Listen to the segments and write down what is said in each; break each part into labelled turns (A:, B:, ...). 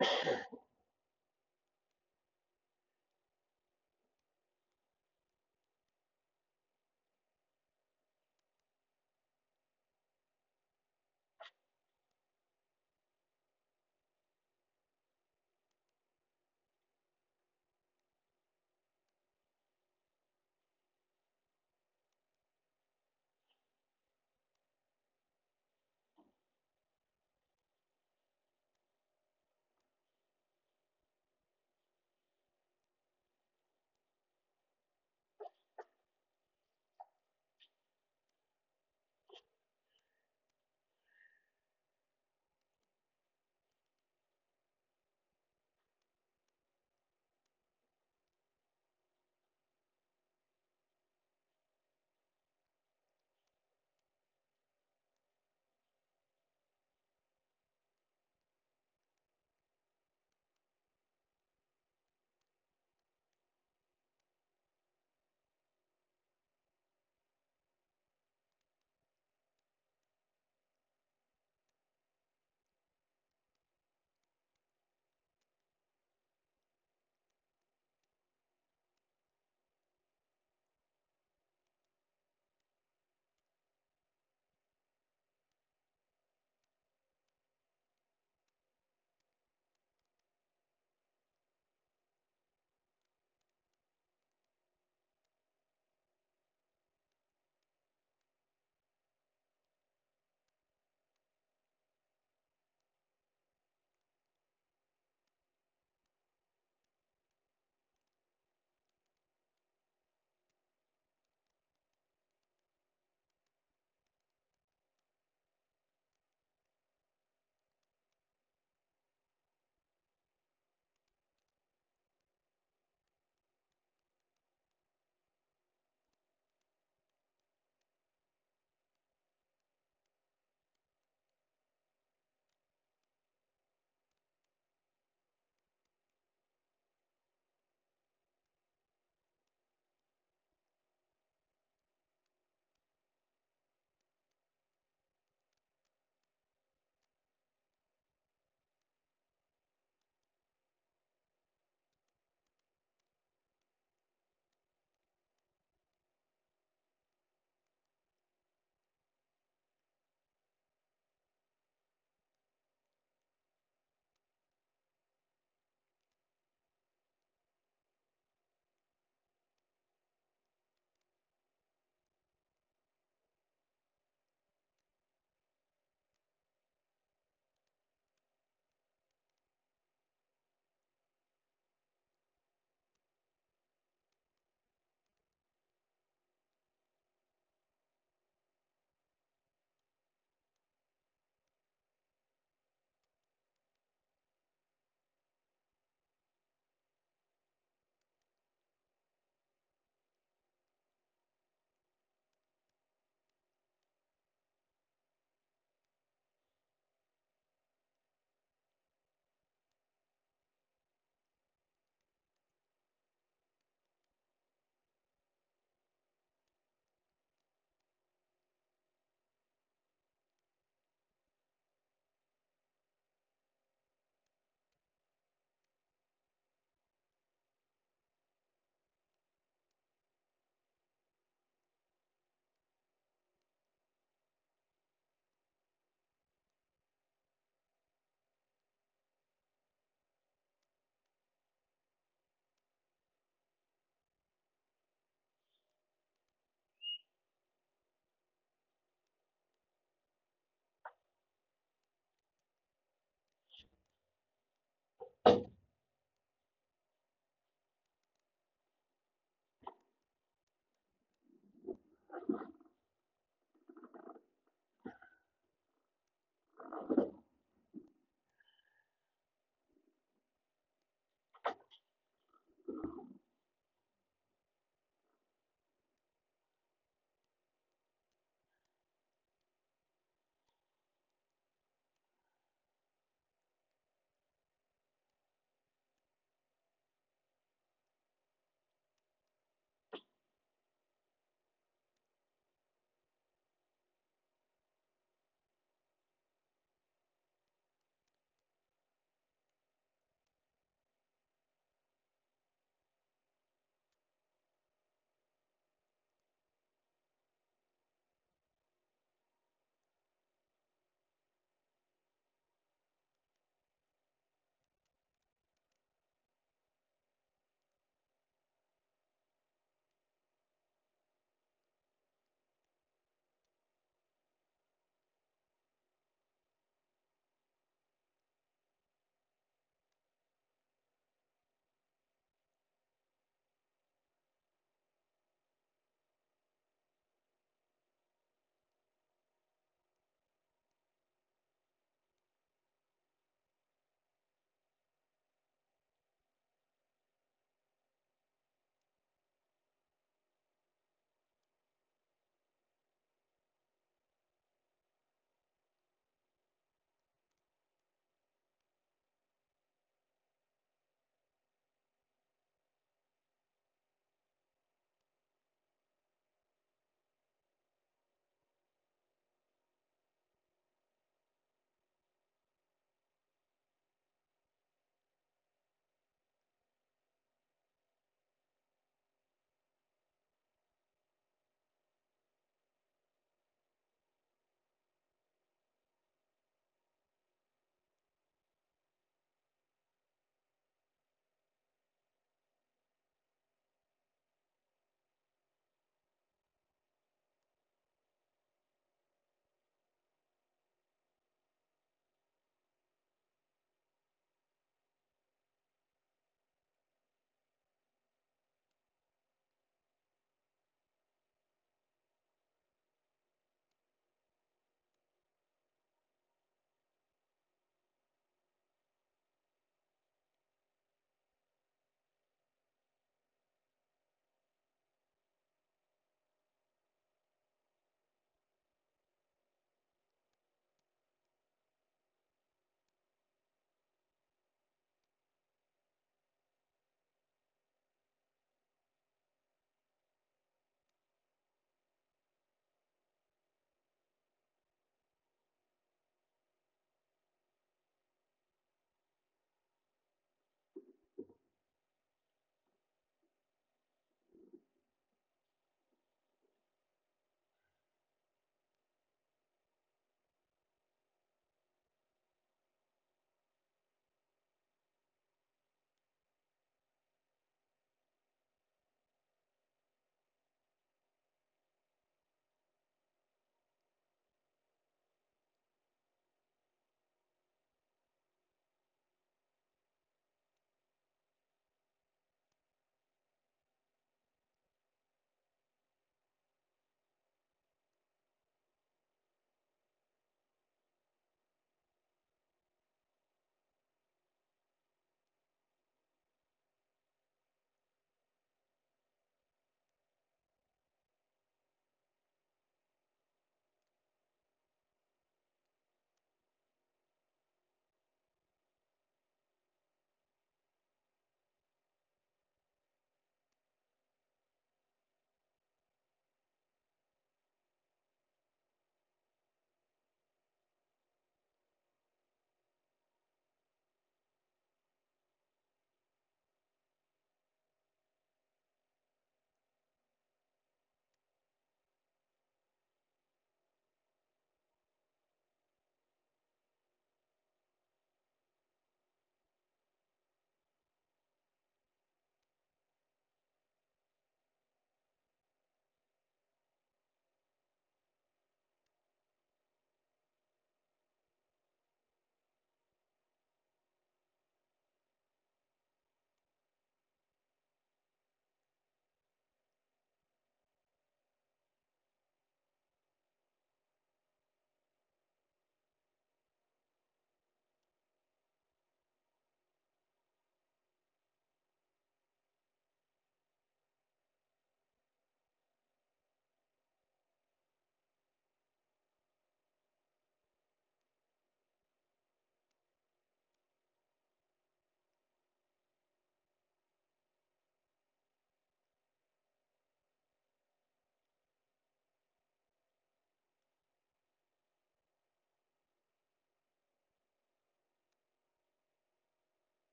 A: you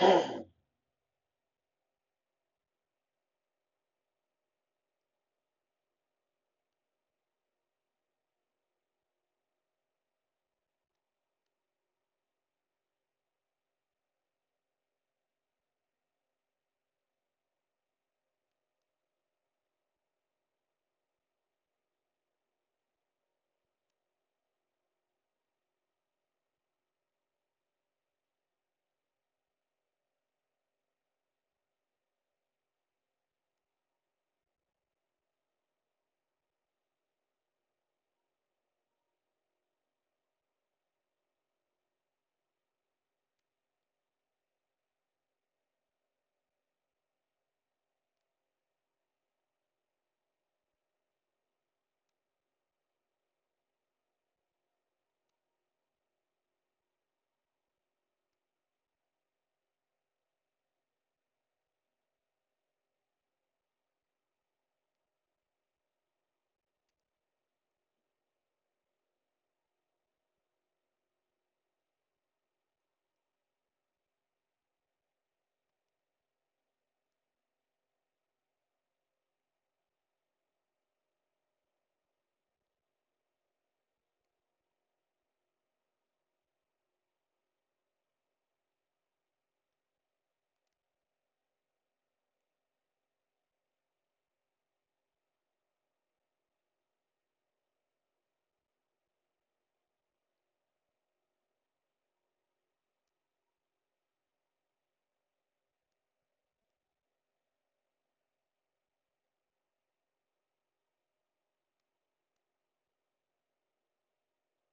A: Aye.